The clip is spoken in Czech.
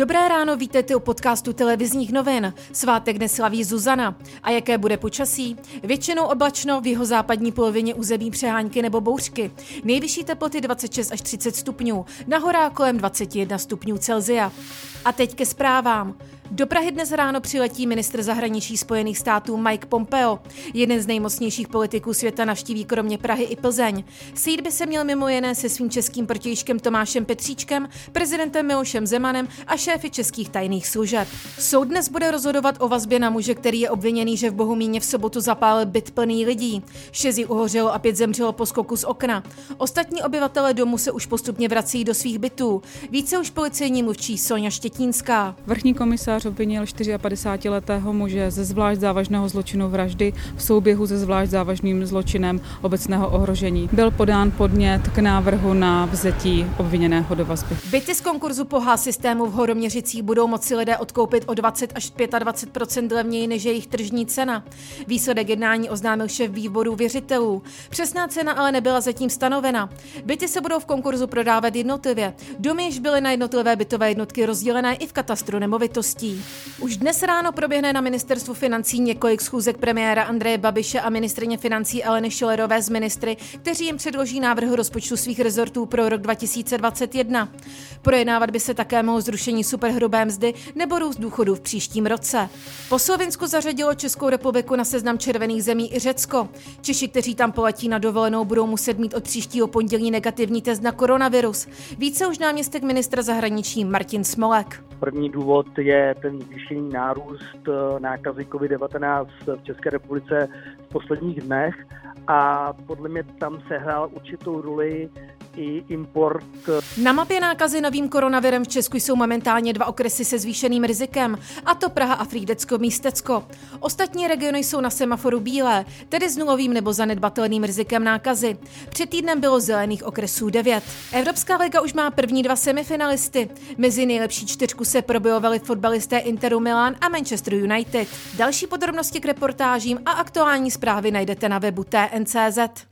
Dobré ráno, vítejte u podcastu televizních novin. Svátek neslaví Zuzana. A jaké bude počasí? Většinou oblačno, v jeho západní polovině území přehánky nebo bouřky. Nejvyšší teploty 26 až 30 stupňů, na horách kolem 21 stupňů Celzia. A teď ke zprávám. Do Prahy dnes ráno přiletí ministr zahraničí Spojených států Mike Pompeo. Jeden z nejmocnějších politiků světa navštíví kromě Prahy i Plzeň. Sejít by se měl mimo jiné se svým českým protějškem Tomášem Petříčkem, prezidentem Milošem Zemanem a šéfy českých tajných služeb. Soud dnes bude rozhodovat o vazbě na muže, který je obviněný, že v Bohumíně v sobotu zapálil byt plný lidí. Šesti uhořelo a pět zemřelo po skoku z okna. Ostatní obyvatele domu se už postupně vrací do svých bytů. Více už policejní mluvčí Sonja Štětínská. Vrchní komisář obvinil 54-letého muže ze zvlášť závažného zločinu vraždy v souběhu se zvlášť závažným zločinem obecného ohrožení. Byl podán podnět k návrhu na vzetí obviněného do vazby. Byty z konkurzu pohá systému v Horoměřicích budou moci lidé odkoupit o 20 až 25% levněji než jejich tržní cena. Výsledek jednání oznámil šéf výboru věřitelů. Přesná cena ale nebyla zatím stanovena. Byty se budou v konkurzu prodávat jednotlivě. Domy již byly na jednotlivé bytové jednotky rozdělené i v katastru nemovitostí. Už dnes ráno proběhne na ministerstvu financí několik schůzek premiéra Andreje Babiše a ministrině financí Aleny Šilerové z ministry, kteří jim předloží návrh rozpočtu svých rezortů pro rok 2021. Projednávat by se také mohlo zrušení superhrubé mzdy nebo růst důchodů v příštím roce. Po Slovinsku zařadilo Českou republiku na seznam červených zemí i Řecko. Češi, kteří tam poletí na dovolenou, budou muset mít od příštího pondělí negativní test na koronavirus. Více už náměstek ministra zahraničí Martin Smolek. První důvod je ten zvýšený nárůst eh, nákazy COVID-19 v České republice v posledních dnech a podle mě tam sehrál určitou roli i import. Na mapě nákazy novým koronavirem v Česku jsou momentálně dva okresy se zvýšeným rizikem, a to Praha a Frýdecko místecko. Ostatní regiony jsou na semaforu bílé, tedy s nulovým nebo zanedbatelným rizikem nákazy. Před týdnem bylo zelených okresů 9. Evropská liga už má první dva semifinalisty. Mezi nejlepší čtyřku se probojovali fotbalisté Interu Milan a Manchester United. Další podrobnosti k reportážím a aktuální zprávy najdete na webu TNCZ.